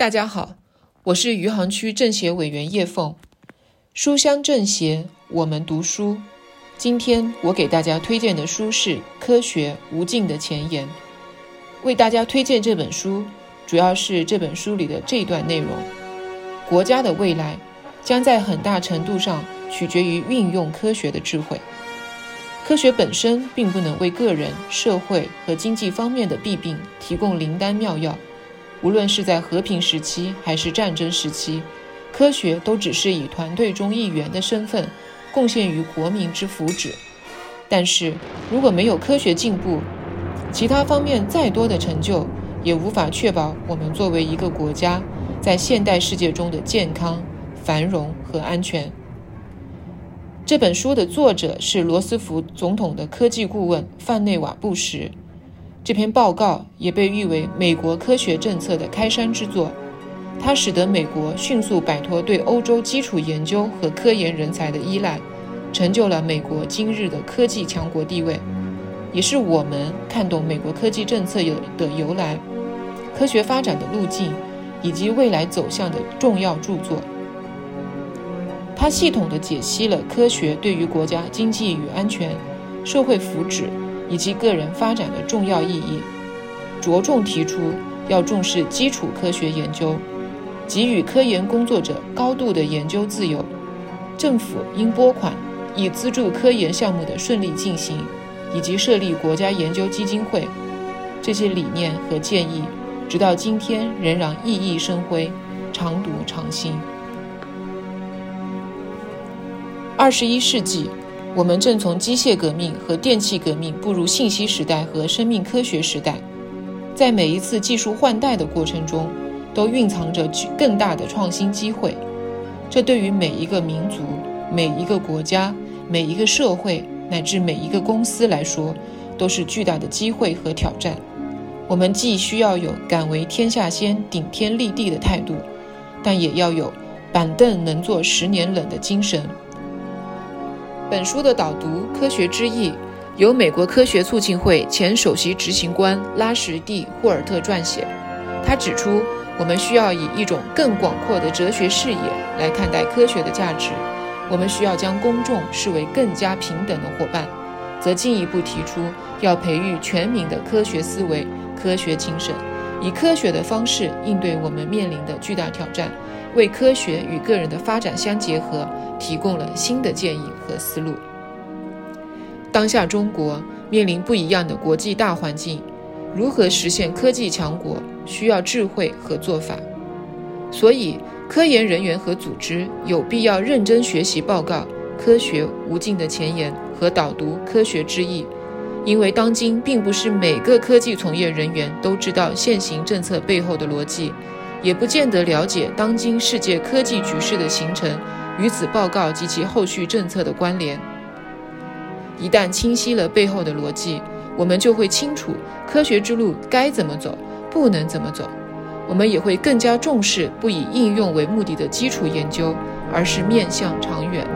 大家好，我是余杭区政协委员叶凤。书香政协，我们读书。今天我给大家推荐的书是《科学无尽的前沿》。为大家推荐这本书，主要是这本书里的这段内容：国家的未来将在很大程度上取决于运用科学的智慧。科学本身并不能为个人、社会和经济方面的弊病提供灵丹妙药。无论是在和平时期还是战争时期，科学都只是以团队中一员的身份贡献于国民之福祉。但是，如果没有科学进步，其他方面再多的成就也无法确保我们作为一个国家在现代世界中的健康、繁荣和安全。这本书的作者是罗斯福总统的科技顾问范内瓦·布什。这篇报告也被誉为美国科学政策的开山之作，它使得美国迅速摆脱对欧洲基础研究和科研人才的依赖，成就了美国今日的科技强国地位，也是我们看懂美国科技政策有的由来、科学发展的路径以及未来走向的重要著作。它系统地解析了科学对于国家经济与安全、社会福祉。以及个人发展的重要意义，着重提出要重视基础科学研究，给予科研工作者高度的研究自由。政府应拨款以资助科研项目的顺利进行，以及设立国家研究基金会。这些理念和建议，直到今天仍然熠熠生辉，常读常新。二十一世纪。我们正从机械革命和电气革命步入信息时代和生命科学时代，在每一次技术换代的过程中，都蕴藏着更大的创新机会。这对于每一个民族、每一个国家、每一个社会乃至每一个公司来说，都是巨大的机会和挑战。我们既需要有敢为天下先、顶天立地的态度，但也要有板凳能坐十年冷的精神。本书的导读《科学之翼》由美国科学促进会前首席执行官拉什蒂·霍尔特撰写。他指出，我们需要以一种更广阔的哲学视野来看待科学的价值。我们需要将公众视为更加平等的伙伴，则进一步提出要培育全民的科学思维、科学精神，以科学的方式应对我们面临的巨大挑战。为科学与个人的发展相结合，提供了新的建议和思路。当下中国面临不一样的国际大环境，如何实现科技强国，需要智慧和做法。所以，科研人员和组织有必要认真学习报告《科学无尽的前沿》和导读《科学之翼》，因为当今并不是每个科技从业人员都知道现行政策背后的逻辑。也不见得了解当今世界科技局势的形成与此报告及其后续政策的关联。一旦清晰了背后的逻辑，我们就会清楚科学之路该怎么走，不能怎么走。我们也会更加重视不以应用为目的的基础研究，而是面向长远。